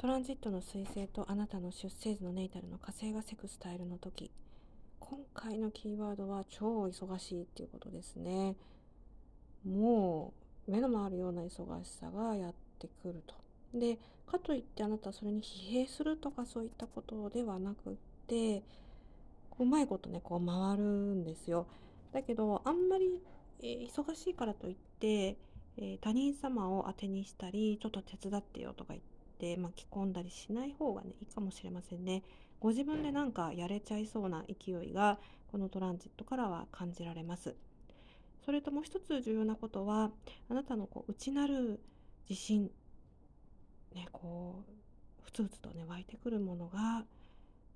トランジットの彗星とあなたの出生時のネイタルの火星がセクスタイルの時。今回のキーワードは超忙しいっていうことですね。もう目の回るような忙しさがやってくると。でかといってあなたはそれに疲弊するとかそういったことではなくってうまいことねこう回るんですよ。だけどあんまり、え、忙しいからといって、え、他人様を当てにしたりちょっと手伝ってよとか言って巻き込んだりしない方がねいいかもしれませんね。ご自分でなんかやれちゃいそうな勢いがこのトランジットからは感じられます。それともう一つ重要なことはあなたのこう内なる自信ねこうふつふつとね湧いてくるものが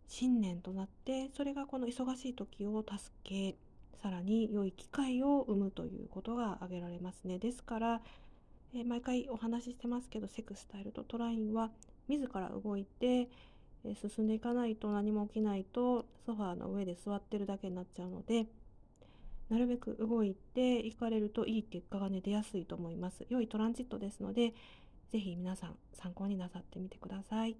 信念となってそれがこの忙しい時を助けさらに良い機会を生むということが挙げられますね。ですから、え、毎回お話ししてますけどセクスタイルとトラインは自ら動いて、え、進んでいかないと何も起きないとソファーの上で座ってるだけになっちゃうのでなるべく動いていかれるといい結果がね出やすいと思います良いトランジットですので是非皆さん参考になさってみてください。